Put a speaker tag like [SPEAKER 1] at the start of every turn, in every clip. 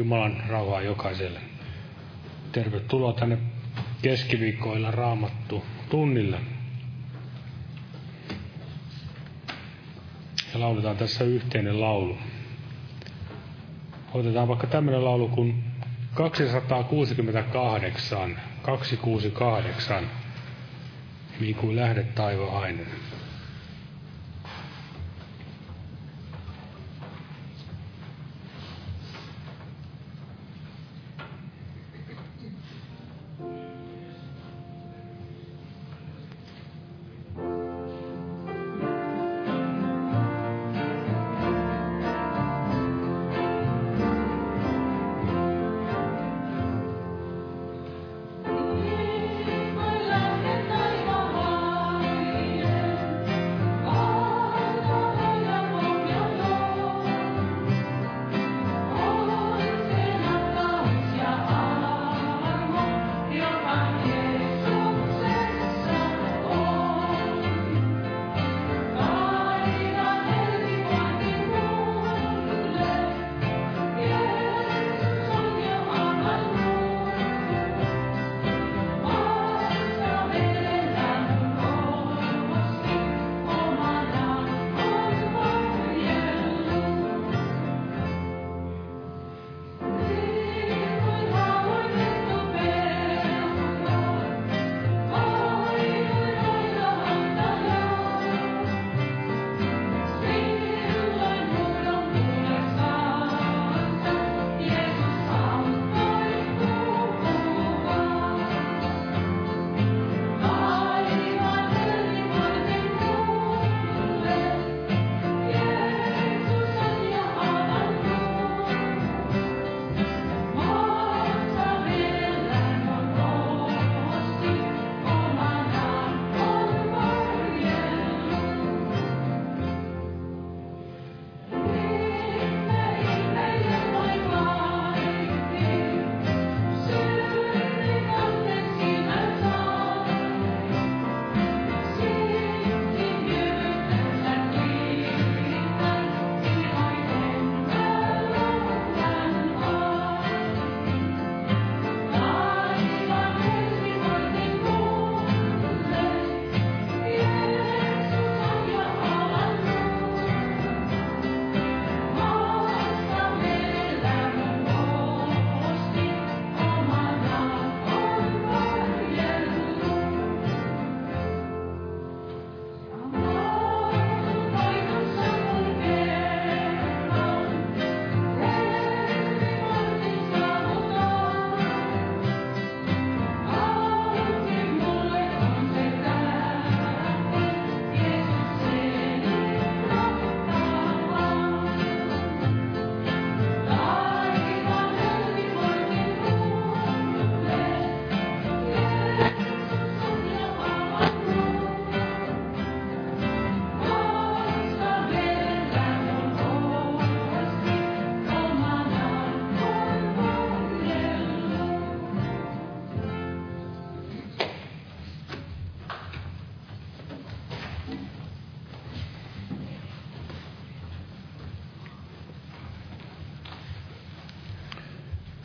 [SPEAKER 1] Jumalan rauhaa jokaiselle. Tervetuloa tänne keskiviikkoilla raamattu tunnille. Ja lauletaan tässä yhteinen laulu. Otetaan vaikka tämmöinen laulu kuin 268, 268, niin kuin lähdet taivahainen.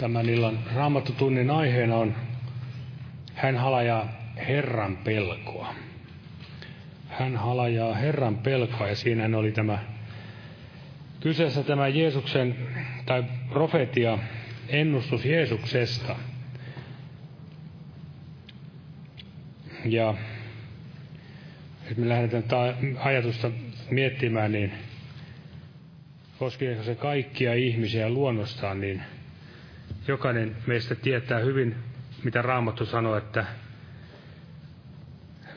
[SPEAKER 1] Tämän illan raamattotunnin aiheena on Hän halajaa Herran pelkoa. Hän halajaa Herran pelkoa ja siinä oli tämä kyseessä tämä Jeesuksen tai profetia ennustus Jeesuksesta. Ja jos me lähdetään tätä ajatusta miettimään, niin koskeeko se kaikkia ihmisiä luonnostaan, niin – jokainen meistä tietää hyvin, mitä Raamattu sanoo, että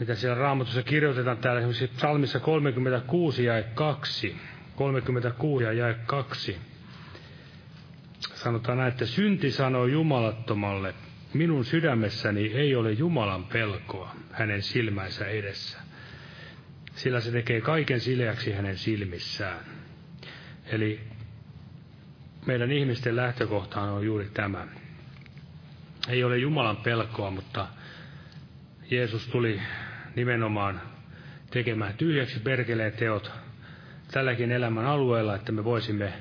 [SPEAKER 1] mitä siellä Raamatussa kirjoitetaan täällä esimerkiksi psalmissa 36 ja 2. 36 ja 2. Sanotaan näin, että synti sanoo Jumalattomalle, minun sydämessäni ei ole Jumalan pelkoa hänen silmänsä edessä, sillä se tekee kaiken sileäksi hänen silmissään. Eli meidän ihmisten lähtökohtaan on juuri tämä. Ei ole Jumalan pelkoa, mutta Jeesus tuli nimenomaan tekemään tyhjäksi perkeleen teot tälläkin elämän alueella, että me voisimme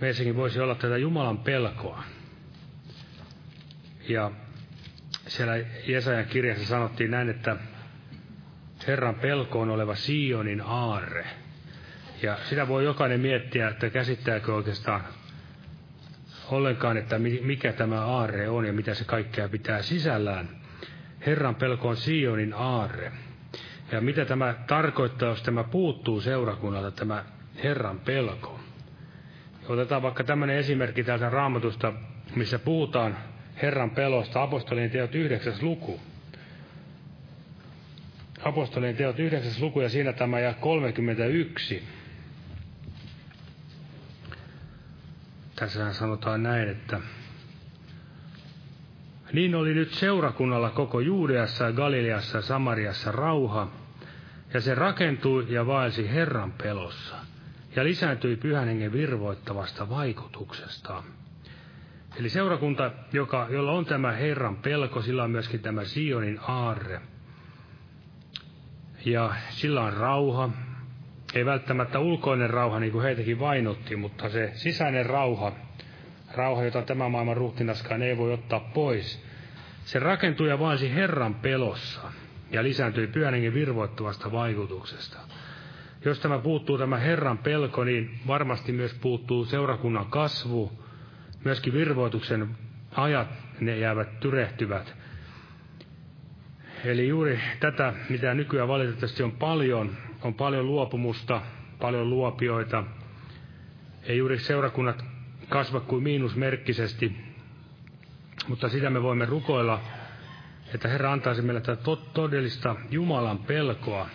[SPEAKER 2] meissäkin voisi olla tätä Jumalan pelkoa. Ja siellä Jesajan kirjassa sanottiin näin, että Herran pelko on oleva Sionin aarre. Ja sitä voi jokainen miettiä, että käsittääkö oikeastaan ollenkaan, että mikä tämä aarre on ja mitä se kaikkea pitää sisällään. Herran pelko on Sionin aarre. Ja mitä tämä tarkoittaa, jos tämä puuttuu seurakunnalta, tämä Herran pelko. Otetaan vaikka tämmöinen esimerkki täältä raamatusta, missä puhutaan Herran pelosta, apostolien teot 9. luku. Apostolien teot 9. luku ja siinä tämä ja 31. Tässä sanotaan näin, että niin oli nyt seurakunnalla koko Juudeassa, Galileassa ja Samariassa rauha, ja se rakentui ja vaelsi Herran pelossa, ja lisääntyi pyhän hengen virvoittavasta vaikutuksesta. Eli seurakunta, joka, jolla on tämä Herran pelko, sillä on myöskin tämä Sionin aarre. Ja sillä on rauha, ei välttämättä ulkoinen rauha, niin kuin heitäkin vainotti, mutta se sisäinen rauha, rauha, jota tämä maailman ruhtinaskaan ei voi ottaa pois, se rakentui ja vaansi Herran pelossa ja lisääntyi pyhän virvoittavasta vaikutuksesta. Jos tämä puuttuu tämä Herran pelko, niin varmasti myös puuttuu seurakunnan kasvu, myöskin virvoituksen ajat, ne jäävät tyrehtyvät. Eli juuri tätä, mitä nykyään valitettavasti on paljon, on paljon luopumusta, paljon luopioita. Ei juuri seurakunnat kasva kuin miinusmerkkisesti, mutta sitä me voimme rukoilla, että Herra antaisi meille tätä todellista Jumalan pelkoa.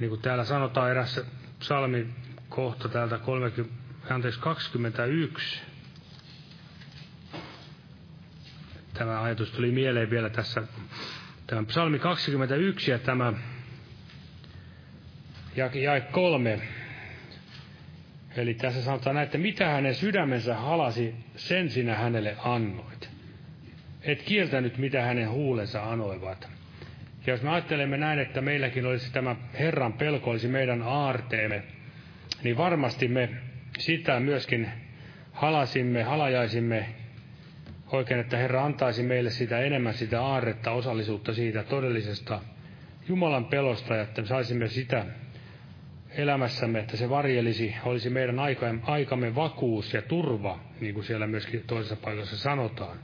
[SPEAKER 2] Niin kuin täällä sanotaan erässä psalmin kohta täältä 30, anteeksi, 21. Tämä ajatus tuli mieleen vielä tässä. Tämä psalmi 21 ja tämä ja jae kolme. Eli tässä sanotaan näin, että mitä hänen sydämensä halasi, sen sinä hänelle annoit. Et kieltänyt, mitä hänen huulensa anoivat. Ja jos me ajattelemme näin, että meilläkin olisi tämä Herran pelko, olisi meidän aarteemme, niin varmasti me sitä myöskin halasimme, halajaisimme oikein, että Herra antaisi meille sitä enemmän sitä aarretta, osallisuutta siitä todellisesta Jumalan pelosta, ja että saisimme sitä elämässämme, että se varjelisi, olisi meidän aikamme vakuus ja turva, niin kuin siellä myöskin toisessa paikassa sanotaan.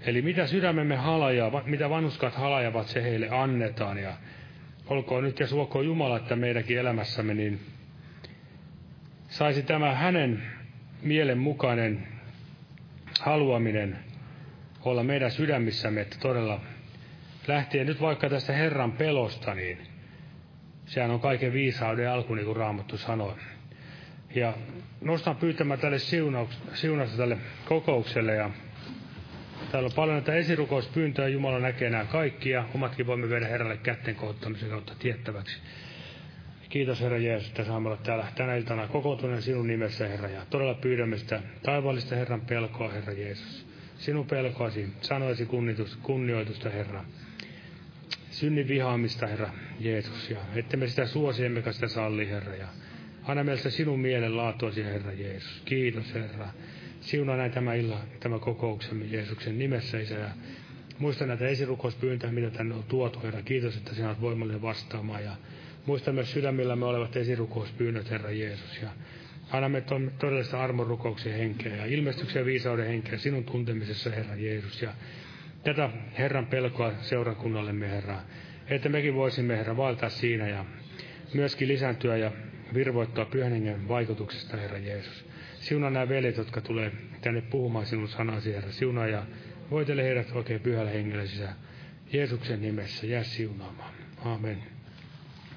[SPEAKER 2] Eli mitä sydämemme halajaa, mitä vanhuskat halajavat, se heille annetaan. Ja olkoon nyt ja suokoon Jumala, että meidänkin elämässämme, niin saisi tämä hänen mielenmukainen haluaminen olla meidän sydämissämme, että todella lähtien nyt vaikka tästä Herran pelosta, niin Sehän on kaiken viisauden alku, niin kuin Raamattu sanoi. Ja nostan pyytämään tälle siunausta tälle kokoukselle. Ja täällä on paljon näitä esirukouspyyntöjä. Jumala näkee nämä kaikki ja omatkin voimme viedä Herralle kätten kohottamisen kautta tiettäväksi. Kiitos Herra Jeesus, että saamme olla täällä tänä iltana kokoontuneen sinun nimessä, Herra. Ja todella pyydämme sitä taivallista Herran pelkoa, Herra Jeesus. Sinun pelkoasi, sanoisi kunnioitusta, Herra synnin vihaamista, Herra Jeesus, ja että me sitä suosi, emmekä sitä salli, Herra, ja anna meiltä sinun mielen laatuasi, Herra Jeesus. Kiitos, Herra. Siunaa näin tämä illa, tämä kokouksemme Jeesuksen nimessä, Isä, ja muista näitä esirukouspyyntöjä, mitä tänne on tuotu, Herra. Kiitos, että sinä olet voimallinen vastaamaan, ja muista myös sydämillämme olevat esirukouspyynnöt, Herra Jeesus, ja Annamme todellista armonrukouksen henkeä ja ilmestyksen ja viisauden henkeä sinun tuntemisessa, Herra Jeesus. Ja tätä Herran pelkoa seurakunnallemme, Herra. Että mekin voisimme, Herra, vaeltaa siinä ja myöskin lisääntyä ja virvoittaa pyhän hengen vaikutuksesta, Herra Jeesus. Siunaa nämä veljet, jotka tulee tänne puhumaan sinun sanasi, Herra. Siunaa ja voitele heidät oikein pyhällä hengellä sisään. Jeesuksen nimessä, jää siunaamaan. Amen.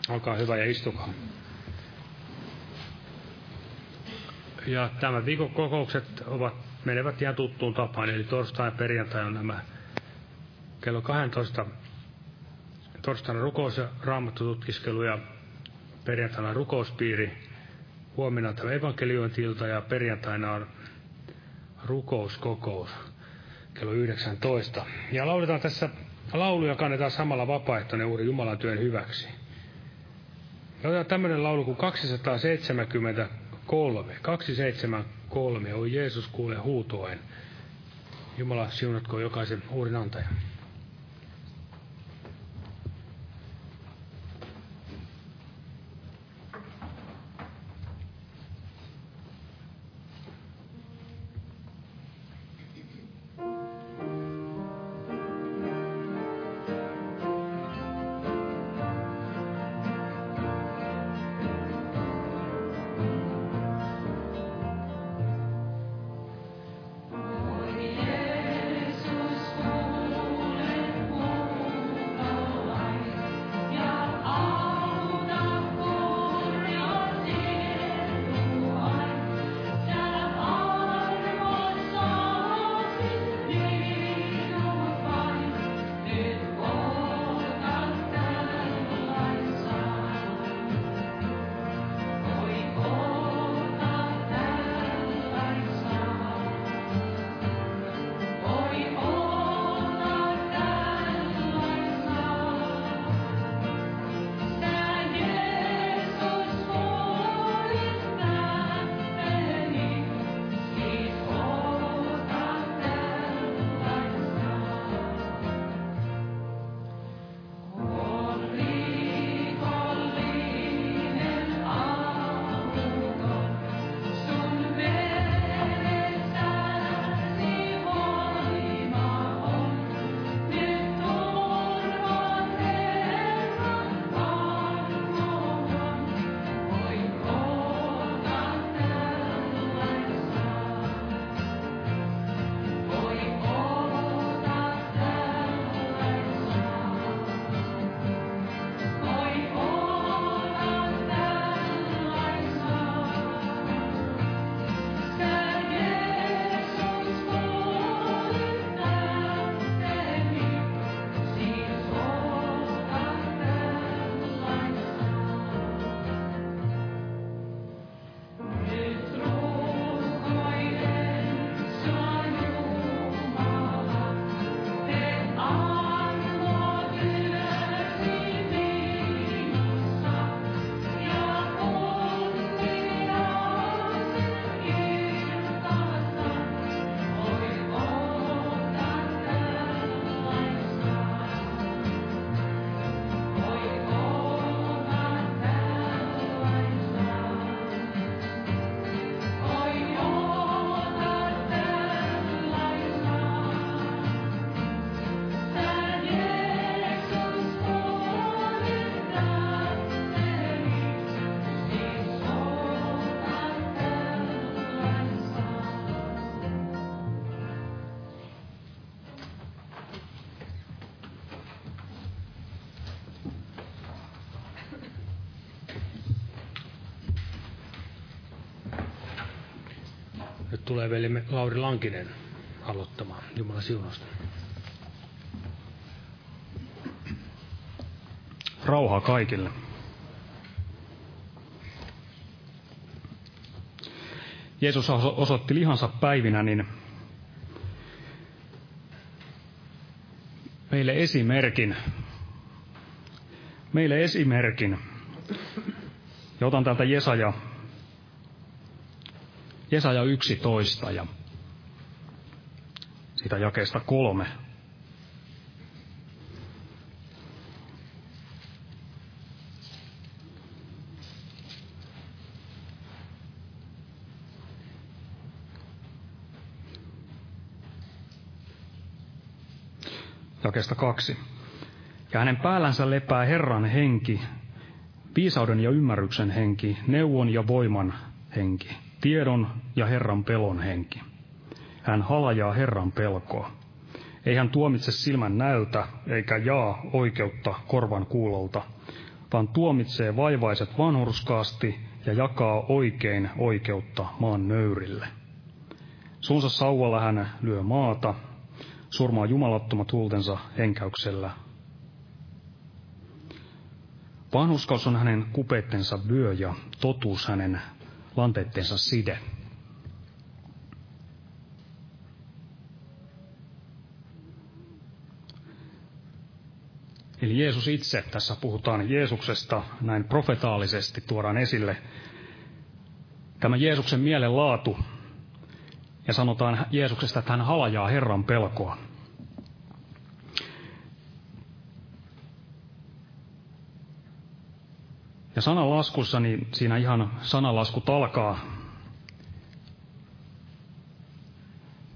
[SPEAKER 2] Olkaa hyvä ja istukaa. Ja tämän viikon kokoukset ovat, menevät ihan tuttuun tapaan, eli torstai ja perjantai on nämä kello 12 torstaina rukous- ja raamattututkiskelu ja perjantaina rukouspiiri. Huomenna tämä evankeliointilta ja perjantaina on rukouskokous kello 19. Ja lauletaan tässä lauluja kannetaan samalla vapaaehtoinen uhri Jumalan työn hyväksi. Ja otetaan tämmöinen laulu kuin 270
[SPEAKER 1] 273, 273, oi Jeesus kuule huutoen. Jumala siunatko jokaisen uurin antajan. Tulee velimme Lauri Lankinen aloittamaan. Jumala siunosta.
[SPEAKER 3] Rauhaa kaikille. Jeesus osoitti lihansa päivinä, niin meille esimerkin. Meille esimerkin. Ja otan täältä Jesaja Jesaja 11 ja siitä jakeesta kolme. Jakesta kaksi. Ja hänen päällänsä lepää Herran henki, viisauden ja ymmärryksen henki, neuvon ja voiman henki, tiedon ja Herran pelon henki. Hän halajaa Herran pelkoa. Ei hän tuomitse silmän näyltä, eikä jaa oikeutta korvan kuulolta, vaan tuomitsee vaivaiset vanhurskaasti ja jakaa oikein oikeutta maan nöyrille. Suunsa sauvalla hän lyö maata, surmaa jumalattomat huultensa henkäyksellä. Vanhuskaus on hänen kupeittensa vyö ja totuus hänen lanteittensa side. Eli Jeesus itse, tässä puhutaan Jeesuksesta, näin profetaalisesti tuodaan esille tämä Jeesuksen mielen laatu, ja sanotaan Jeesuksesta, että hän halajaa Herran pelkoa. Ja sanalaskussa, niin siinä ihan sanalaskut alkaa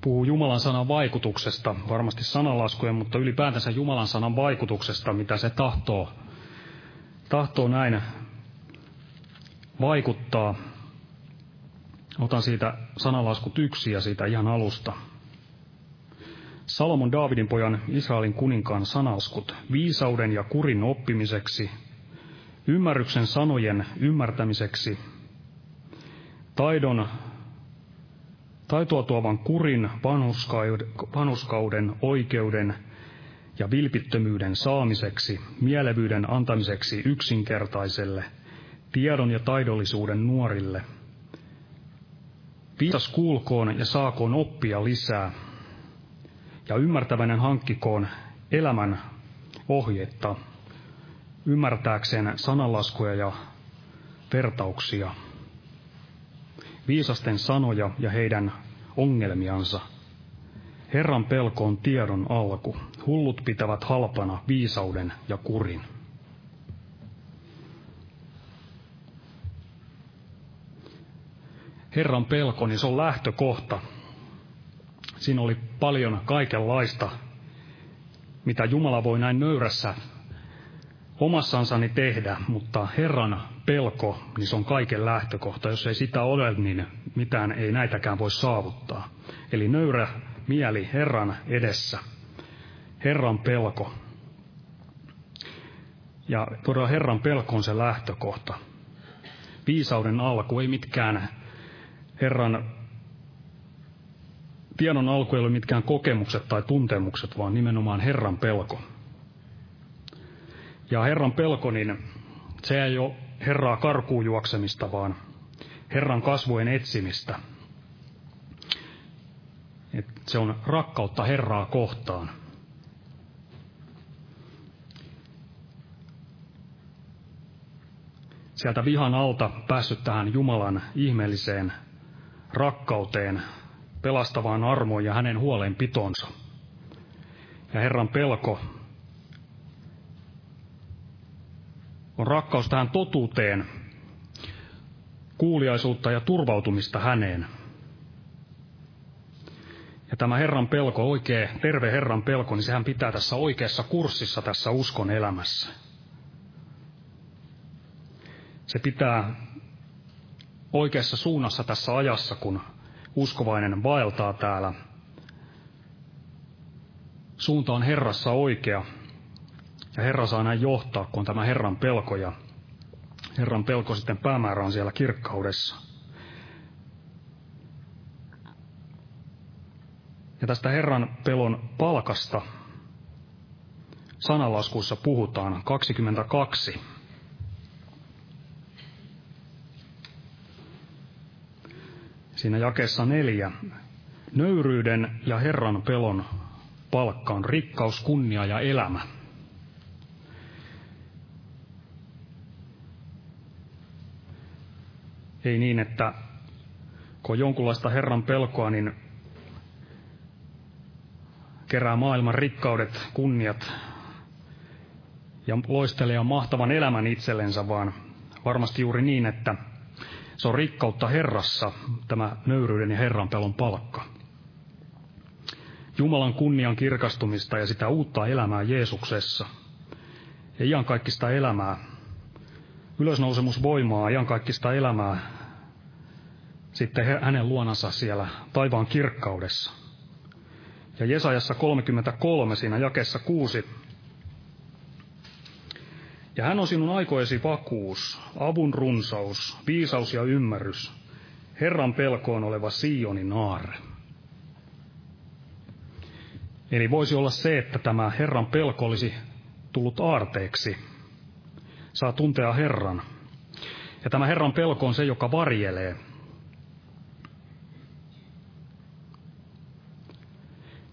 [SPEAKER 3] puhuu Jumalan sanan vaikutuksesta, varmasti sanalaskujen, mutta ylipäätänsä Jumalan sanan vaikutuksesta, mitä se tahtoo, tahtoo näin vaikuttaa. Otan siitä sanalaskut yksi ja siitä ihan alusta. Salomon Daavidin pojan Israelin kuninkaan sanaskut viisauden ja kurin oppimiseksi, ymmärryksen sanojen ymmärtämiseksi, taidon taitoa tuovan kurin, vanhuskauden, oikeuden ja vilpittömyyden saamiseksi, mielevyyden antamiseksi yksinkertaiselle, tiedon ja taidollisuuden nuorille. Viisas kuulkoon ja saakoon oppia lisää, ja ymmärtäväinen hankkikoon elämän ohjetta, ymmärtääkseen sananlaskuja ja vertauksia viisasten sanoja ja heidän ongelmiansa. Herran pelko on tiedon alku. Hullut pitävät halpana viisauden ja kurin. Herran pelko, niin se on lähtökohta. Siinä oli paljon kaikenlaista, mitä Jumala voi näin nöyrässä omassansani tehdä, mutta Herran pelko, niin se on kaiken lähtökohta. Jos ei sitä ole, niin mitään ei näitäkään voi saavuttaa. Eli nöyrä mieli Herran edessä. Herran pelko. Ja todella Herran pelko on se lähtökohta. Viisauden alku ei mitkään Herran tiedon alku ei ole mitkään kokemukset tai tuntemukset, vaan nimenomaan Herran pelko. Ja Herran pelko, niin se ei ole Herraa karkuun juoksemista, vaan Herran kasvojen etsimistä. Et se on rakkautta Herraa kohtaan. Sieltä vihan alta päässyt tähän Jumalan ihmeelliseen rakkauteen, pelastavaan armoon ja hänen huolenpitonsa. Ja Herran pelko on rakkaus tähän totuuteen, kuuliaisuutta ja turvautumista häneen. Ja tämä Herran pelko, oikea, terve Herran pelko, niin sehän pitää tässä oikeassa kurssissa tässä uskon elämässä. Se pitää oikeassa suunnassa tässä ajassa, kun uskovainen vaeltaa täällä. Suunta on Herrassa oikea, ja Herra saa näin johtaa, kun on tämä Herran pelko ja Herran pelko sitten päämäärä on siellä kirkkaudessa. Ja tästä Herran pelon palkasta sanalaskuissa puhutaan 22. Siinä jakessa neljä. Nöyryyden ja Herran pelon palkka on rikkaus, kunnia ja elämä. Ei niin, että kun on jonkunlaista Herran pelkoa, niin kerää maailman rikkaudet, kunniat ja loistelee mahtavan elämän itsellensä, vaan varmasti juuri niin, että se on rikkautta Herrassa, tämä nöyryyden ja Herran pelon palkka. Jumalan kunnian kirkastumista ja sitä uutta elämää Jeesuksessa. Ja iankaikkista elämää, ylösnousemusvoimaa, iankaikkista elämää sitten hänen luonansa siellä taivaan kirkkaudessa. Ja Jesajassa 33 siinä jakessa 6. Ja hän on sinun aikoesi vakuus, avun runsaus, viisaus ja ymmärrys, Herran pelkoon oleva Sionin naare. Eli voisi olla se, että tämä Herran pelko olisi tullut aarteeksi. Saa tuntea Herran. Ja tämä Herran pelko on se, joka varjelee.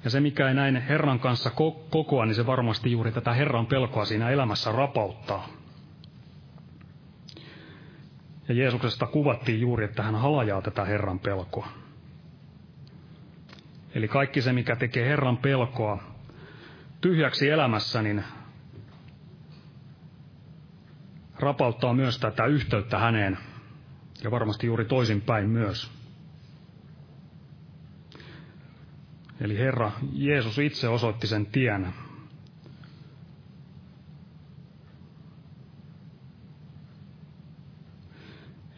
[SPEAKER 3] Ja se, mikä ei näin Herran kanssa kokoa, niin se varmasti juuri tätä Herran pelkoa siinä elämässä rapauttaa. Ja Jeesuksesta kuvattiin juuri, että hän halajaa tätä Herran pelkoa. Eli kaikki se, mikä tekee Herran pelkoa tyhjäksi elämässä, niin rapauttaa myös tätä yhteyttä häneen. Ja varmasti juuri toisinpäin myös. Eli Herra Jeesus itse osoitti sen tien.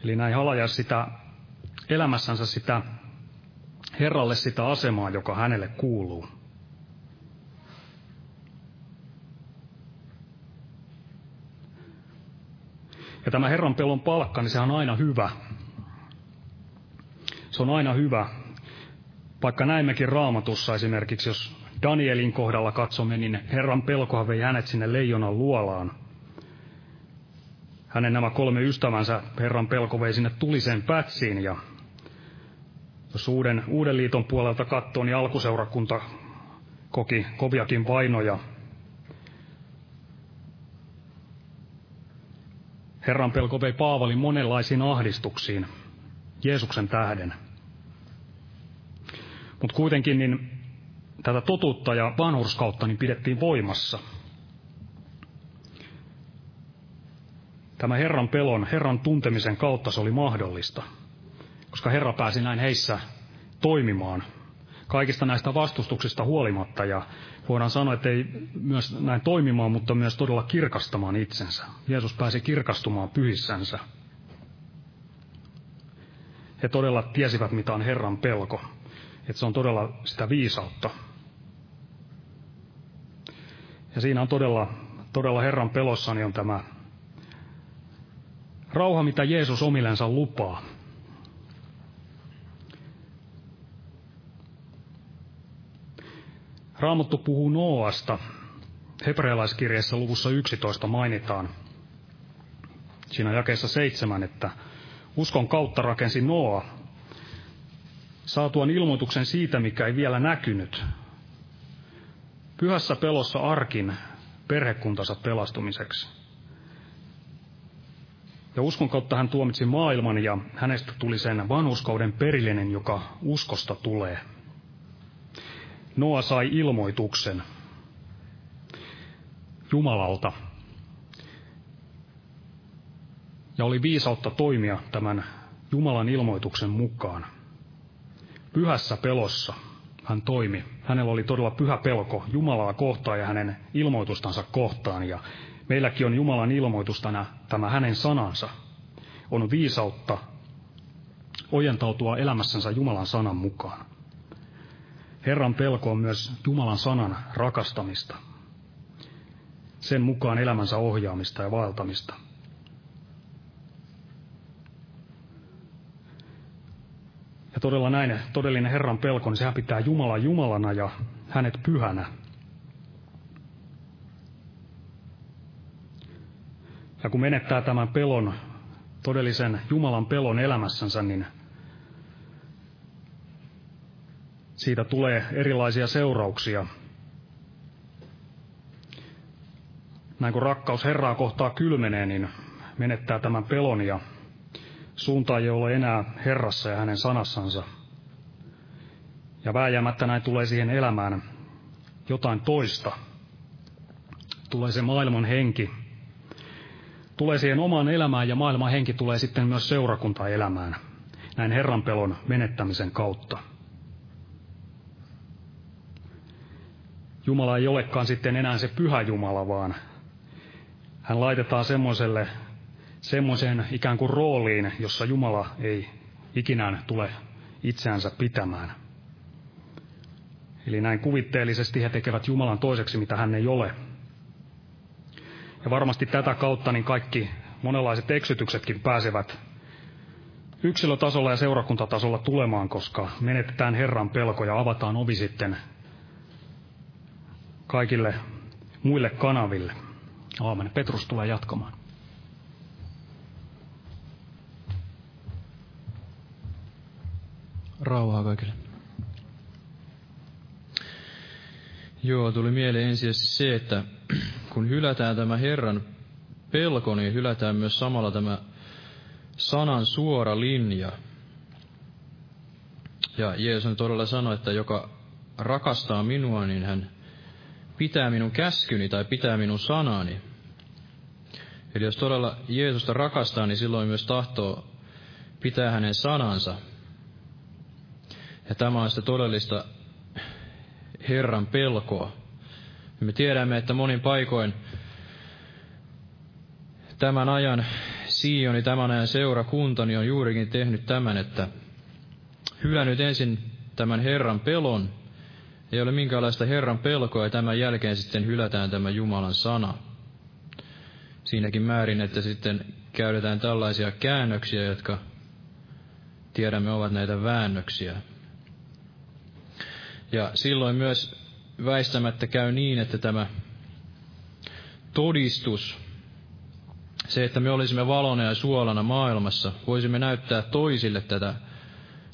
[SPEAKER 3] Eli näin halaja sitä elämässänsä sitä Herralle sitä asemaa, joka hänelle kuuluu. Ja tämä Herran pelon palkka, niin se on aina hyvä. Se on aina hyvä. Vaikka näimmekin raamatussa esimerkiksi, jos Danielin kohdalla katsomme, niin Herran pelkoa vei hänet sinne leijonan luolaan. Hänen nämä kolme ystävänsä Herran pelko vei sinne tuliseen pätsiin ja jos uuden, uuden liiton puolelta katsoo, niin alkuseurakunta koki koviakin vainoja. Herran pelko vei Paavalin monenlaisiin ahdistuksiin Jeesuksen tähden. Mutta kuitenkin niin tätä totuutta ja vanhurskautta niin pidettiin voimassa. Tämä Herran pelon, Herran tuntemisen kautta se oli mahdollista – koska Herra pääsi näin heissä toimimaan kaikista näistä vastustuksista huolimatta ja voidaan sanoa, että ei myös näin toimimaan, mutta myös todella kirkastamaan itsensä. Jeesus pääsi kirkastumaan pyhissänsä. He todella tiesivät, mitä on Herran pelko. Että se on todella sitä viisautta. Ja siinä on todella, todella Herran pelossani on tämä rauha, mitä Jeesus omillensa lupaa. Raamattu puhuu Noasta. Hebrealaiskirjeessä luvussa 11 mainitaan siinä jakeessa seitsemän, että uskon kautta rakensi Noa saatuan ilmoituksen siitä, mikä ei vielä näkynyt. Pyhässä pelossa arkin perhekuntansa pelastumiseksi. Ja uskon kautta hän tuomitsi maailman ja hänestä tuli sen vanhuskauden perillinen, joka uskosta tulee – Noa sai ilmoituksen Jumalalta. Ja oli viisautta toimia tämän Jumalan ilmoituksen mukaan. Pyhässä pelossa hän toimi. Hänellä oli todella pyhä pelko Jumalaa kohtaan ja hänen ilmoitustansa kohtaan. Ja meilläkin on Jumalan ilmoitustana tämä hänen sanansa. On viisautta ojentautua elämässänsä Jumalan sanan mukaan. Herran pelko on myös Jumalan sanan rakastamista. Sen mukaan elämänsä ohjaamista ja vaeltamista. Ja todella näin, todellinen Herran pelko, niin sehän pitää Jumala Jumalana ja hänet pyhänä. Ja kun menettää tämän pelon, todellisen Jumalan pelon elämässänsä, niin siitä tulee erilaisia seurauksia. Näin kun rakkaus Herraa kohtaa kylmenee, niin menettää tämän pelon ja suunta ei ole enää Herrassa ja hänen sanassansa. Ja vääjäämättä näin tulee siihen elämään jotain toista. Tulee se maailman henki. Tulee siihen omaan elämään ja maailman henki tulee sitten myös seurakuntaelämään. Näin Herran pelon menettämisen kautta. Jumala ei olekaan sitten enää se pyhä Jumala, vaan hän laitetaan semmoiselle, semmoiseen ikään kuin rooliin, jossa Jumala ei ikinään tule itseänsä pitämään. Eli näin kuvitteellisesti he tekevät Jumalan toiseksi, mitä hän ei ole. Ja varmasti tätä kautta niin kaikki monenlaiset eksytyksetkin pääsevät yksilötasolla ja seurakuntatasolla tulemaan, koska menetetään Herran pelko ja avataan ovi sitten kaikille muille kanaville. Aamen. Petrus tulee jatkamaan.
[SPEAKER 4] Rauhaa kaikille. Joo, tuli mieleen ensisijaisesti se, että kun hylätään tämä Herran pelko, niin hylätään myös samalla tämä sanan suora linja. Ja Jeesus on todella sanoi, että joka rakastaa minua, niin hän pitää minun käskyni tai pitää minun sanani. Eli jos todella Jeesusta rakastaa, niin silloin myös tahtoo pitää hänen sanansa. Ja tämä on sitä todellista Herran pelkoa. Me tiedämme, että monin paikoin tämän ajan Sioni, tämän ajan seurakuntani on juurikin tehnyt tämän, että hylännyt ensin tämän Herran pelon, ei ole minkäänlaista Herran pelkoa ja tämän jälkeen sitten hylätään tämä Jumalan sana. Siinäkin määrin, että sitten käytetään tällaisia käännöksiä, jotka tiedämme ovat näitä väännöksiä. Ja silloin myös väistämättä käy niin, että tämä todistus, se, että me olisimme valona ja suolana maailmassa, voisimme näyttää toisille tätä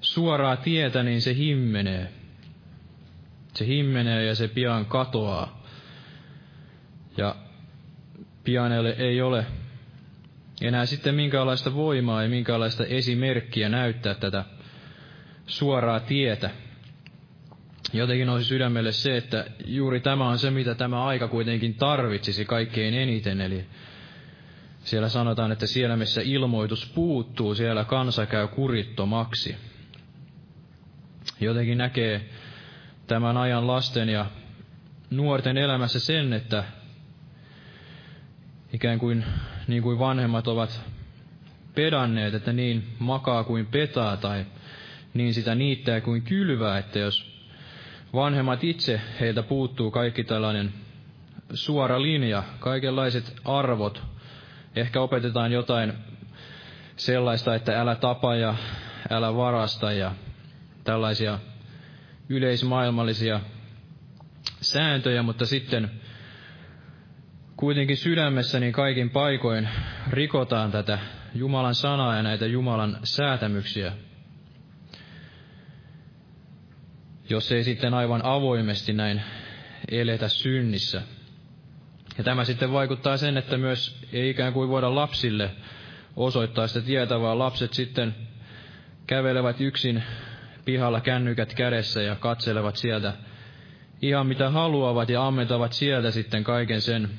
[SPEAKER 4] suoraa tietä, niin se himmenee. Se himmenee ja se pian katoaa. Ja pian ei ole enää sitten minkäänlaista voimaa ja minkäänlaista esimerkkiä näyttää tätä suoraa tietä. Jotenkin olisi sydämelle se, että juuri tämä on se, mitä tämä aika kuitenkin tarvitsisi kaikkein eniten, eli siellä sanotaan, että siellä missä ilmoitus puuttuu, siellä kansa käy kurittomaksi. Jotenkin näkee tämän ajan lasten ja nuorten elämässä sen, että ikään kuin, niin kuin vanhemmat ovat pedanneet, että niin makaa kuin petaa tai niin sitä niittää kuin kylvää, että jos vanhemmat itse, heiltä puuttuu kaikki tällainen suora linja, kaikenlaiset arvot, ehkä opetetaan jotain sellaista, että älä tapa ja älä varasta ja tällaisia yleismaailmallisia sääntöjä, mutta sitten kuitenkin sydämessäni kaikin paikoin rikotaan tätä Jumalan sanaa ja näitä Jumalan säätämyksiä. Jos ei sitten aivan avoimesti näin eletä synnissä. Ja tämä sitten vaikuttaa sen, että myös ei ikään kuin voida lapsille osoittaa sitä tietä, vaan lapset sitten kävelevät yksin pihalla kännykät kädessä ja katselevat sieltä ihan mitä haluavat ja ammentavat sieltä sitten kaiken sen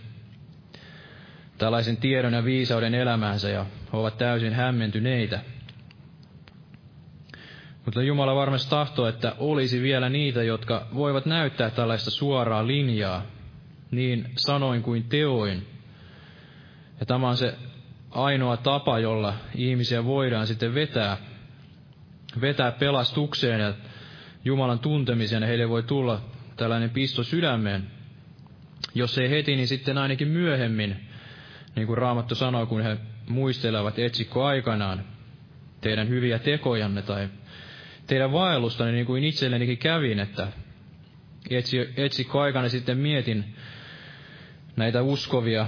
[SPEAKER 4] tällaisen tiedon ja viisauden elämäänsä ja ovat täysin hämmentyneitä. Mutta Jumala varmasti tahtoo, että olisi vielä niitä, jotka voivat näyttää tällaista suoraa linjaa, niin sanoin kuin teoin. Ja tämä on se ainoa tapa, jolla ihmisiä voidaan sitten vetää, vetää pelastukseen ja Jumalan tuntemiseen, ja heille voi tulla tällainen pisto sydämeen. Jos ei heti, niin sitten ainakin myöhemmin, niin kuin Raamattu sanoo, kun he muistelevat etsikko aikanaan teidän hyviä tekojanne tai teidän vaellustanne, niin kuin itsellenikin kävin, että etsi, etsikko aikana sitten mietin näitä uskovia,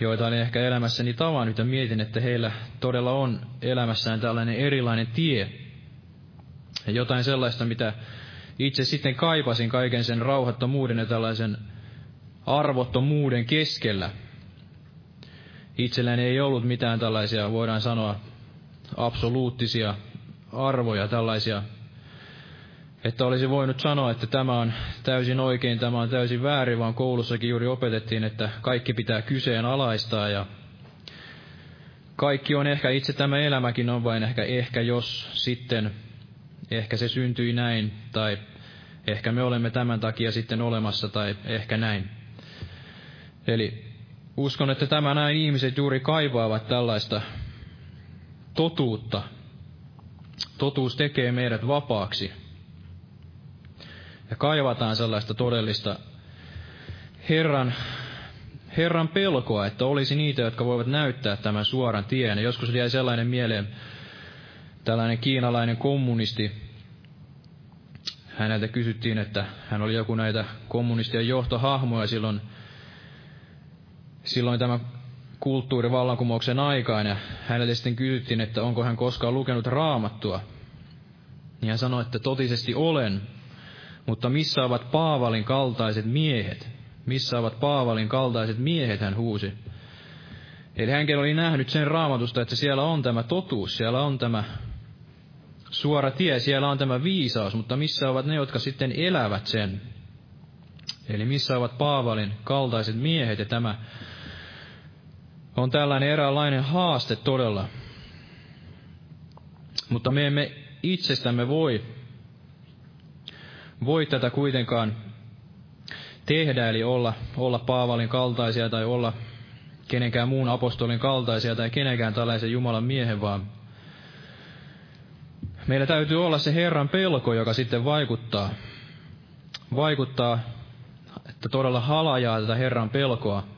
[SPEAKER 4] joita olen ehkä elämässäni tavannut, ja mietin, että heillä todella on elämässään tällainen erilainen tie, ja jotain sellaista, mitä itse sitten kaipasin kaiken sen rauhattomuuden ja tällaisen arvottomuuden keskellä. Itselläni ei ollut mitään tällaisia, voidaan sanoa, absoluuttisia arvoja, tällaisia, että olisi voinut sanoa, että tämä on täysin oikein, tämä on täysin väärin, vaan koulussakin juuri opetettiin, että kaikki pitää kyseenalaistaa ja kaikki on ehkä, itse tämä elämäkin on vain ehkä, ehkä jos sitten Ehkä se syntyi näin, tai ehkä me olemme tämän takia sitten olemassa, tai ehkä näin. Eli uskon, että tämä näin ihmiset juuri kaivaavat tällaista totuutta. Totuus tekee meidät vapaaksi. Ja kaivataan sellaista todellista Herran, Herran pelkoa, että olisi niitä, jotka voivat näyttää tämän suoran tien. Ja joskus jäi sellainen mieleen, tällainen kiinalainen kommunisti, häneltä kysyttiin, että hän oli joku näitä kommunistien johtohahmoja silloin, silloin tämä kulttuurivallankumouksen aikaan, ja häneltä sitten kysyttiin, että onko hän koskaan lukenut raamattua. Niin hän sanoi, että totisesti olen, mutta missä ovat Paavalin kaltaiset miehet? Missä ovat Paavalin kaltaiset miehet, hän huusi. Eli hänkin oli nähnyt sen raamatusta, että siellä on tämä totuus, siellä on tämä suora tie, siellä on tämä viisaus, mutta missä ovat ne, jotka sitten elävät sen? Eli missä ovat Paavalin kaltaiset miehet, ja tämä on tällainen eräänlainen haaste todella. Mutta me emme itsestämme voi, voi tätä kuitenkaan tehdä, eli olla, olla Paavalin kaltaisia tai olla kenenkään muun apostolin kaltaisia tai kenenkään tällaisen Jumalan miehen, vaan meillä täytyy olla se Herran pelko, joka sitten vaikuttaa, vaikuttaa, että todella halajaa tätä Herran pelkoa.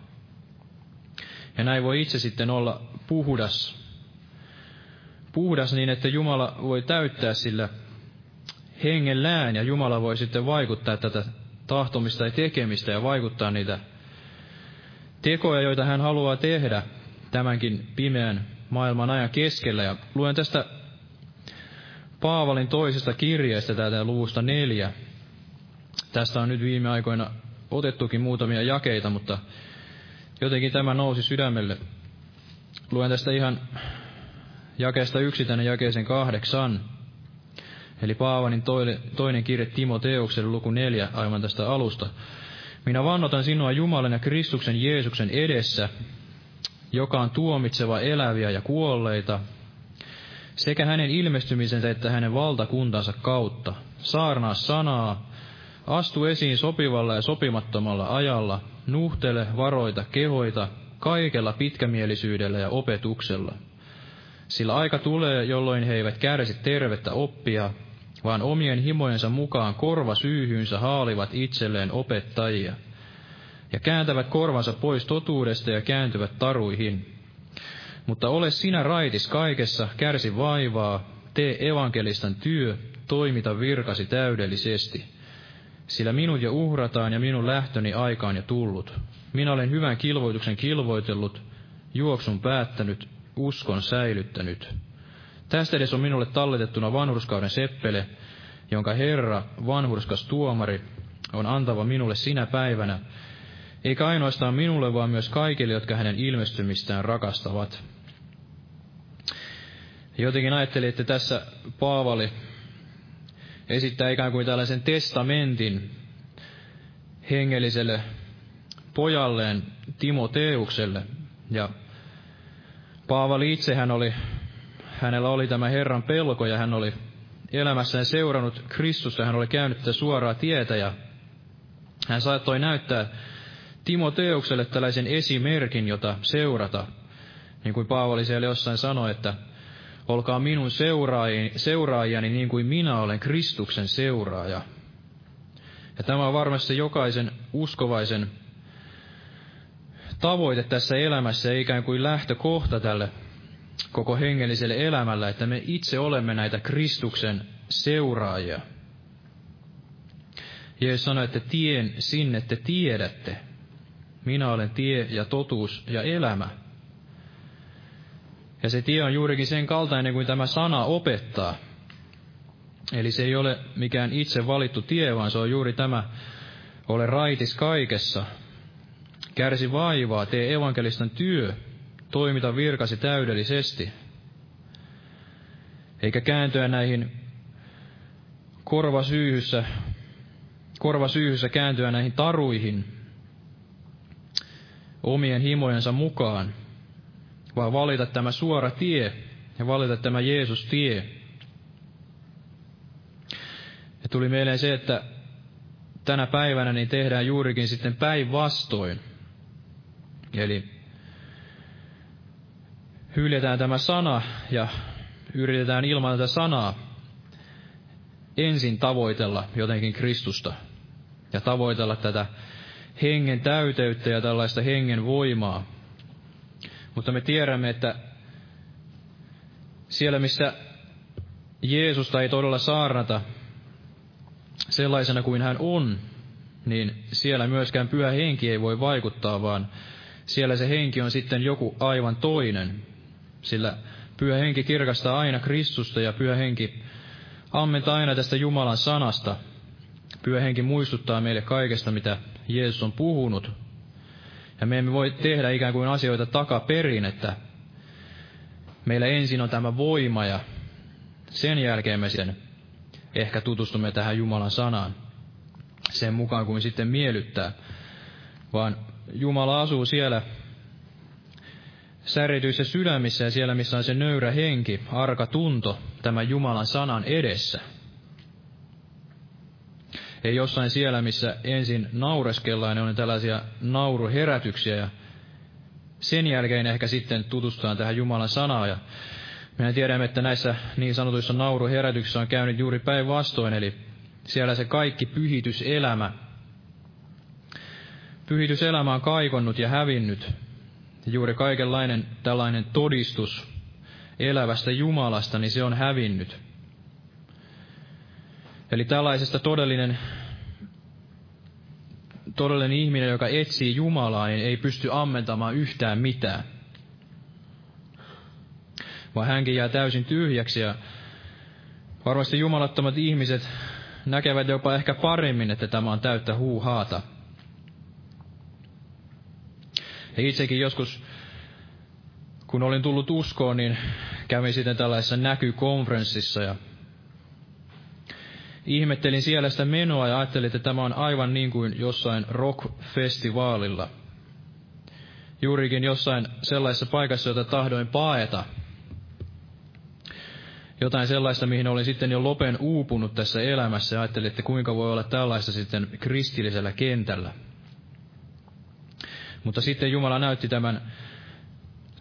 [SPEAKER 4] Ja näin voi itse sitten olla puhdas, puhdas niin, että Jumala voi täyttää sillä hengellään ja Jumala voi sitten vaikuttaa tätä tahtomista ja tekemistä ja vaikuttaa niitä tekoja, joita hän haluaa tehdä tämänkin pimeän maailman ajan keskellä. Ja luen tästä Paavalin toisesta kirjeestä täältä luvusta neljä. Tästä on nyt viime aikoina otettukin muutamia jakeita, mutta jotenkin tämä nousi sydämelle. Luen tästä ihan jakeesta yksi tänne jakeeseen kahdeksan. Eli Paavanin toinen kirje Timoteukselle luku neljä aivan tästä alusta. Minä vannotan sinua Jumalan ja Kristuksen Jeesuksen edessä, joka on tuomitseva eläviä ja kuolleita, sekä hänen ilmestymisensä että hänen valtakuntansa kautta. Saarnaa sanaa, astu esiin sopivalla ja sopimattomalla ajalla, nuhtele, varoita, kehoita, kaikella pitkämielisyydellä ja opetuksella. Sillä aika tulee, jolloin he eivät kärsi tervettä oppia, vaan omien himojensa mukaan korva syyhyynsä haalivat itselleen opettajia, ja kääntävät korvansa pois totuudesta ja kääntyvät taruihin. Mutta ole sinä raitis kaikessa, kärsi vaivaa, tee evankelistan työ, toimita virkasi täydellisesti. Sillä minut jo uhrataan ja minun lähtöni aikaan jo tullut. Minä olen hyvän kilvoituksen kilvoitellut, juoksun päättänyt, uskon säilyttänyt. Tästä edes on minulle talletettuna vanhurskauden seppele, jonka Herra, vanhurskas tuomari, on antava minulle sinä päivänä, eikä ainoastaan minulle, vaan myös kaikille, jotka hänen ilmestymistään rakastavat. Jotenkin ajattelin, että tässä Paavali esittää ikään kuin tällaisen testamentin hengelliselle pojalleen Timoteukselle. Ja Paavali itsehän oli hänellä oli tämä Herran pelko ja hän oli elämässään seurannut Kristusta, hän oli käynyt tätä suoraa tietä ja hän saattoi näyttää Timoteukselle tällaisen esimerkin, jota seurata. Niin kuin Paavali siellä jossain sanoi, että olkaa minun seuraajani niin kuin minä olen Kristuksen seuraaja. Ja tämä on varmasti jokaisen uskovaisen tavoite tässä elämässä, ikään kuin lähtökohta tälle koko hengelliselle elämällä, että me itse olemme näitä Kristuksen seuraajia. Jeesus sanoi, että tien sinne te tiedätte. Minä olen tie ja totuus ja elämä. Ja se tie on juurikin sen kaltainen kuin tämä sana opettaa. Eli se ei ole mikään itse valittu tie, vaan se on juuri tämä, ole raitis kaikessa, kärsi vaivaa, tee evankelistan työ, toimita virkasi täydellisesti, eikä kääntyä näihin korvasyyhyssä, korvasyyhyssä kääntyä näihin taruihin omien himojensa mukaan, vaan valita tämä suora tie ja valita tämä Jeesus tie. Ja tuli mieleen se, että tänä päivänä niin tehdään juurikin sitten päinvastoin. Eli hyljetään tämä sana ja yritetään ilman tätä sanaa ensin tavoitella jotenkin Kristusta ja tavoitella tätä hengen täyteyttä ja tällaista hengen voimaa. Mutta me tiedämme, että siellä missä Jeesusta ei todella saarnata sellaisena kuin hän on, niin siellä myöskään pyhä henki ei voi vaikuttaa, vaan siellä se henki on sitten joku aivan toinen. Sillä pyhä henki kirkastaa aina Kristusta ja pyhä henki ammentaa aina tästä Jumalan sanasta. Pyhä henki muistuttaa meille kaikesta, mitä Jeesus on puhunut. Ja me emme voi tehdä ikään kuin asioita takaperin, että meillä ensin on tämä voima ja sen jälkeen me sen ehkä tutustumme tähän Jumalan sanaan sen mukaan kuin sitten miellyttää. Vaan Jumala asuu siellä särjetyissä sydämissä ja siellä, missä on se nöyrä henki, arka tunto tämän Jumalan sanan edessä. Ei jossain siellä, missä ensin naureskellaan, ne on tällaisia nauruherätyksiä ja sen jälkeen ehkä sitten tutustutaan tähän Jumalan sanaan. Ja mehän tiedämme, että näissä niin sanotuissa nauruherätyksissä on käynyt juuri päinvastoin, eli siellä se kaikki pyhityselämä, pyhityselämä on kaikonnut ja hävinnyt. Juuri kaikenlainen tällainen todistus elävästä Jumalasta, niin se on hävinnyt. Eli tällaisesta todellinen, todellinen ihminen, joka etsii Jumalaa, niin ei pysty ammentamaan yhtään mitään. Vaan hänkin jää täysin tyhjäksi ja varmasti jumalattomat ihmiset näkevät jopa ehkä paremmin, että tämä on täyttä huuhaata. Ja itsekin joskus, kun olin tullut uskoon, niin kävin sitten tällaisessa näkykonferenssissa ja ihmettelin siellä sitä menoa ja ajattelin, että tämä on aivan niin kuin jossain rock-festivaalilla. Juurikin jossain sellaisessa paikassa, jota tahdoin paeta – jotain sellaista, mihin olin sitten jo lopen uupunut tässä elämässä ja ajattelin, että kuinka voi olla tällaista sitten kristillisellä kentällä. Mutta sitten Jumala näytti tämän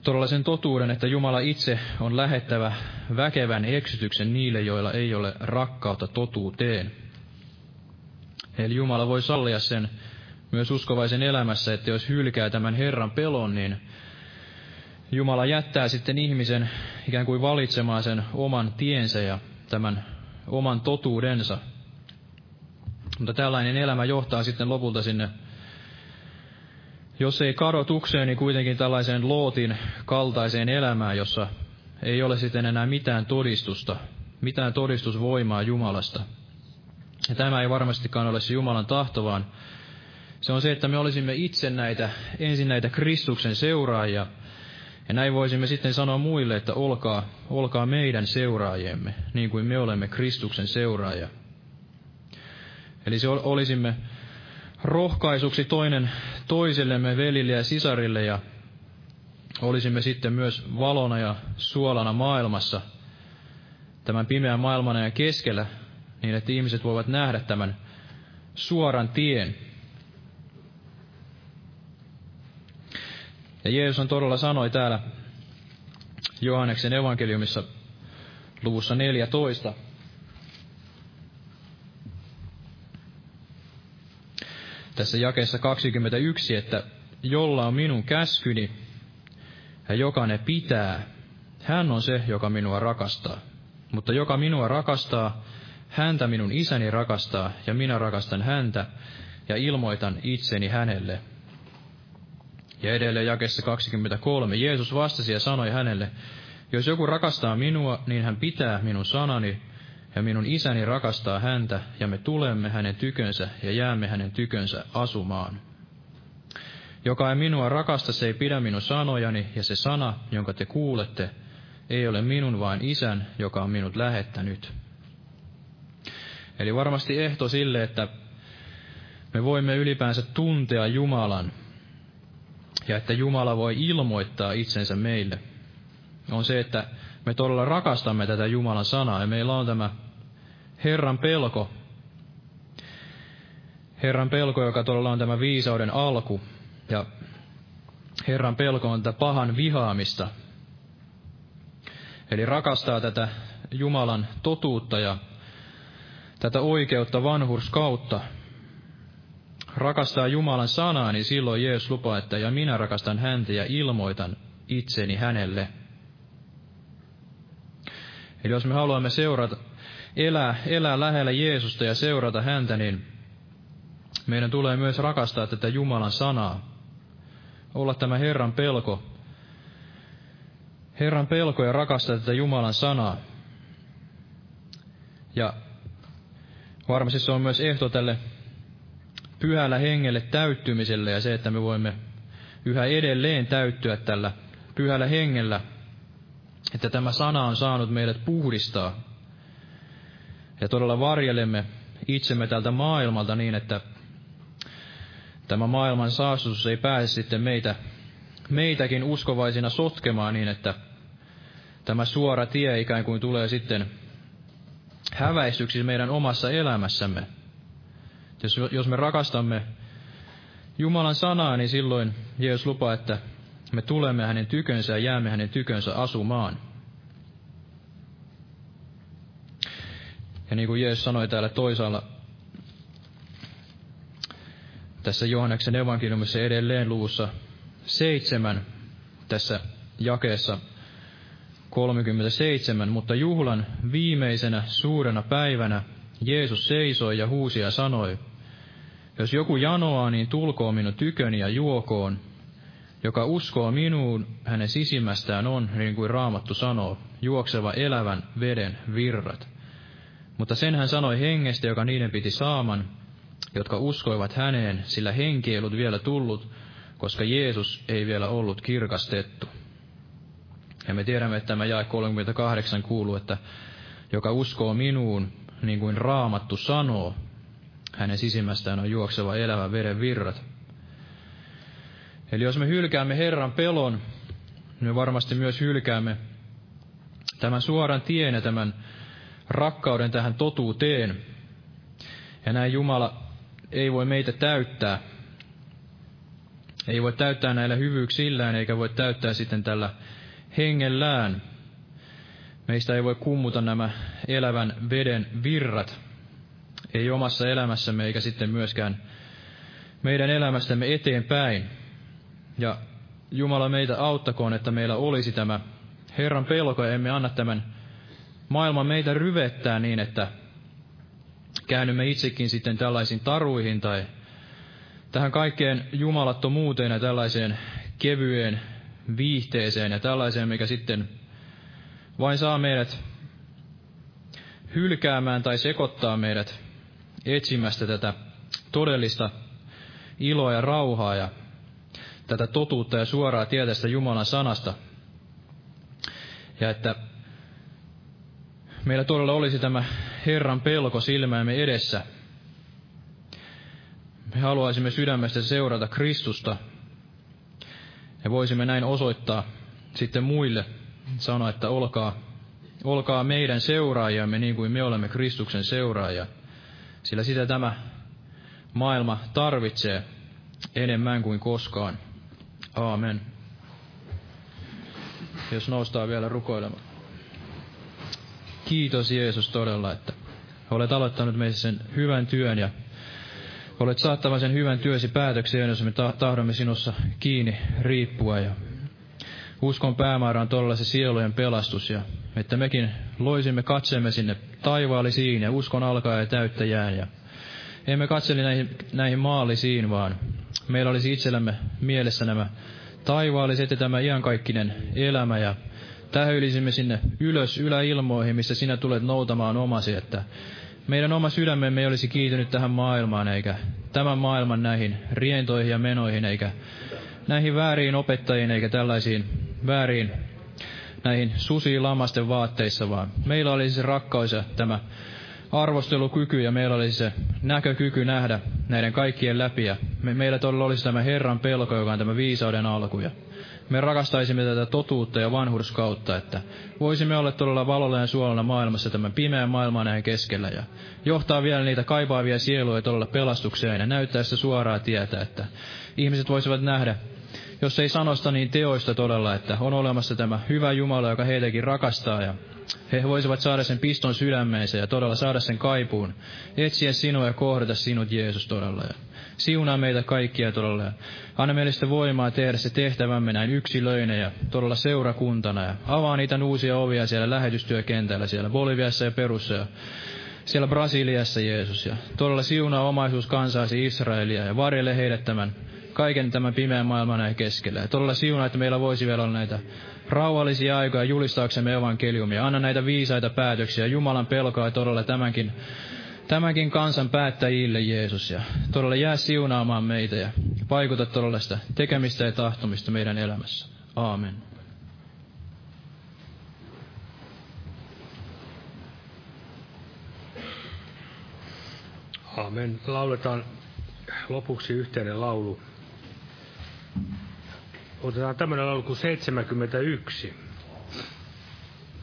[SPEAKER 4] todellisen totuuden, että Jumala itse on lähettävä väkevän eksytyksen niille, joilla ei ole rakkautta totuuteen. Eli Jumala voi sallia sen myös uskovaisen elämässä, että jos hylkää tämän Herran pelon, niin Jumala jättää sitten ihmisen ikään kuin valitsemaan sen oman tiensä ja tämän oman totuudensa. Mutta tällainen elämä johtaa sitten lopulta sinne, jos ei kadotukseen, niin kuitenkin tällaiseen lootin kaltaiseen elämään, jossa ei ole sitten enää mitään todistusta, mitään todistusvoimaa Jumalasta. Ja tämä ei varmastikaan ole se Jumalan tahto, vaan se on se, että me olisimme itse näitä, ensin näitä Kristuksen seuraajia, ja näin voisimme sitten sanoa muille, että olkaa, olkaa meidän seuraajiemme, niin kuin me olemme Kristuksen seuraaja. Eli se olisimme rohkaisuksi toinen toisellemme, velille ja sisarille, ja olisimme sitten myös valona ja suolana maailmassa, tämän pimeän maailman ja keskellä, niin että ihmiset voivat nähdä tämän suoran tien, Ja Jeesus on todella sanoi täällä Johanneksen evankeliumissa luvussa 14. Tässä jakeessa 21, että jolla on minun käskyni ja joka ne pitää, hän on se, joka minua rakastaa. Mutta joka minua rakastaa, häntä minun isäni rakastaa, ja minä rakastan häntä, ja ilmoitan itseni hänelle. Ja edelleen jakessa 23 Jeesus vastasi ja sanoi hänelle, jos joku rakastaa minua, niin hän pitää minun sanani, ja minun isäni rakastaa häntä, ja me tulemme hänen tykönsä ja jäämme hänen tykönsä asumaan. Joka ei minua rakasta, se ei pidä minun sanojani, ja se sana, jonka te kuulette, ei ole minun, vaan isän, joka on minut lähettänyt. Eli varmasti ehto sille, että me voimme ylipäänsä tuntea Jumalan, ja että Jumala voi ilmoittaa itsensä meille, on se, että me todella rakastamme tätä Jumalan sanaa ja meillä on tämä Herran pelko, Herran pelko, joka todella on tämä viisauden alku, ja Herran pelko on tätä pahan vihaamista. Eli rakastaa tätä Jumalan totuutta ja tätä oikeutta vanhurskautta, rakastaa Jumalan sanaa, niin silloin Jeesus lupaa, että ja minä rakastan häntä ja ilmoitan itseni hänelle. Eli jos me haluamme seurata, elää, elää lähellä Jeesusta ja seurata häntä, niin meidän tulee myös rakastaa tätä Jumalan sanaa. Olla tämä Herran pelko. Herran pelko ja rakastaa tätä Jumalan sanaa. Ja varmasti se on myös ehto tälle pyhällä hengelle täyttymiselle ja se, että me voimme yhä edelleen täyttyä tällä pyhällä hengellä, että tämä sana on saanut meidät puhdistaa. Ja todella varjelemme itsemme tältä maailmalta niin, että tämä maailman saastutus ei pääse sitten meitä, meitäkin uskovaisina sotkemaan niin, että tämä suora tie ikään kuin tulee sitten häväistyksi meidän omassa elämässämme. Jos, jos me rakastamme Jumalan sanaa, niin silloin Jeesus lupaa, että me tulemme hänen tykönsä ja jäämme hänen tykönsä asumaan. Ja niin kuin Jeesus sanoi täällä toisaalla, tässä Johanneksen evankeliumissa edelleen luvussa seitsemän, tässä jakeessa 37, mutta juhlan viimeisenä suurena päivänä Jeesus seisoi ja huusi ja sanoi, jos joku janoaa, niin tulkoon minun tyköni ja juokoon. Joka uskoo minuun, hänen sisimmästään on, niin kuin Raamattu sanoo, juokseva elävän veden virrat. Mutta sen hän sanoi hengestä, joka niiden piti saaman, jotka uskoivat häneen, sillä henki ei ollut vielä tullut, koska Jeesus ei vielä ollut kirkastettu. Ja me tiedämme, että tämä jae 38 kuuluu, että joka uskoo minuun, niin kuin Raamattu sanoo, hänen sisimmästään on juokseva elävä veden virrat. Eli jos me hylkäämme Herran pelon, me varmasti myös hylkäämme tämän suoran tien ja tämän rakkauden tähän totuuteen. Ja näin Jumala ei voi meitä täyttää. Ei voi täyttää näillä hyvyyksillään, eikä voi täyttää sitten tällä hengellään. Meistä ei voi kummuta nämä elävän veden virrat, ei omassa elämässämme eikä sitten myöskään meidän elämästämme eteenpäin. Ja Jumala meitä auttakoon, että meillä olisi tämä Herran pelko ja emme anna tämän maailman meitä ryvettää niin, että käännymme itsekin sitten tällaisiin taruihin tai tähän kaikkeen jumalattomuuteen ja tällaiseen kevyeen viihteeseen ja tällaiseen, mikä sitten vain saa meidät hylkäämään tai sekoittaa meidät etsimästä tätä todellista iloa ja rauhaa. Ja tätä totuutta ja suoraa tietästä Jumalan sanasta. Ja että meillä todella olisi tämä Herran pelko silmäämme edessä. Me haluaisimme sydämestä seurata Kristusta ja voisimme näin osoittaa sitten muille, sanoa, että olkaa, olkaa meidän seuraajamme niin kuin me olemme Kristuksen seuraajia, sillä sitä tämä maailma tarvitsee enemmän kuin koskaan. Aamen. Jos noustaa vielä rukoilemaan. Kiitos Jeesus todella, että olet aloittanut meissä sen hyvän työn ja olet saattava sen hyvän työsi päätökseen, jos me tahdomme sinussa kiinni riippua. Ja uskon päämäärä on todella se sielujen pelastus ja että mekin loisimme katseemme sinne taivaallisiin ja uskon alkaa ja täyttäjään. Ja emme katseli näihin, näihin maallisiin, vaan meillä olisi itsellämme mielessä nämä taivaalliset ja tämä iankaikkinen elämä ja tähyilisimme sinne ylös yläilmoihin, missä sinä tulet noutamaan omasi, että meidän oma sydämemme ei olisi kiitynyt tähän maailmaan, eikä tämän maailman näihin rientoihin ja menoihin, eikä näihin vääriin opettajiin, eikä tällaisiin vääriin näihin susiin lamasten vaatteissa, vaan meillä olisi se rakkaus ja tämä arvostelukyky ja meillä olisi se näkökyky nähdä näiden kaikkien läpi. Ja me, meillä todella olisi tämä Herran pelko, joka on tämä viisauden alku. Ja me rakastaisimme tätä totuutta ja vanhurskautta, että voisimme olla todella valolla ja suolana maailmassa tämän pimeän maailman näin keskellä ja johtaa vielä niitä kaipaavia sieluja todella pelastukseen ja näyttää sitä suoraa tietä, että ihmiset voisivat nähdä, jos ei sanosta, niin teoista todella, että on olemassa tämä hyvä Jumala, joka heitäkin rakastaa ja he voisivat saada sen piston sydämeensä ja todella saada sen kaipuun, etsiä sinua ja kohdata sinut Jeesus todella. Ja siunaa meitä kaikkia todella anna meille sitä voimaa tehdä se tehtävämme näin yksilöinä ja todella seurakuntana ja avaa niitä uusia ovia siellä lähetystyökentällä, siellä Boliviassa ja Perussa ja siellä Brasiliassa Jeesus ja todella siunaa omaisuus kansaasi Israelia ja varjele heidät tämän kaiken tämän pimeän maailman näin keskellä. Ja todella siunaa, että meillä voisi vielä olla näitä rauhallisia aikoja julistaaksemme evankeliumia. Anna näitä viisaita päätöksiä, Jumalan pelkoa todella tämänkin tämänkin kansan päättäjille, Jeesus, ja todella jää siunaamaan meitä ja vaikuta todella sitä tekemistä ja tahtomista meidän elämässä. Aamen.
[SPEAKER 2] Aamen. Lauletaan lopuksi yhteinen laulu. Otetaan tämmöinen laulu kuin 71.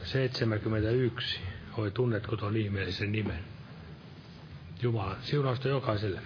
[SPEAKER 2] 71. Oi, tunnetko tuon ihmeellisen nimen? Jumala, siunausta jokaiselle.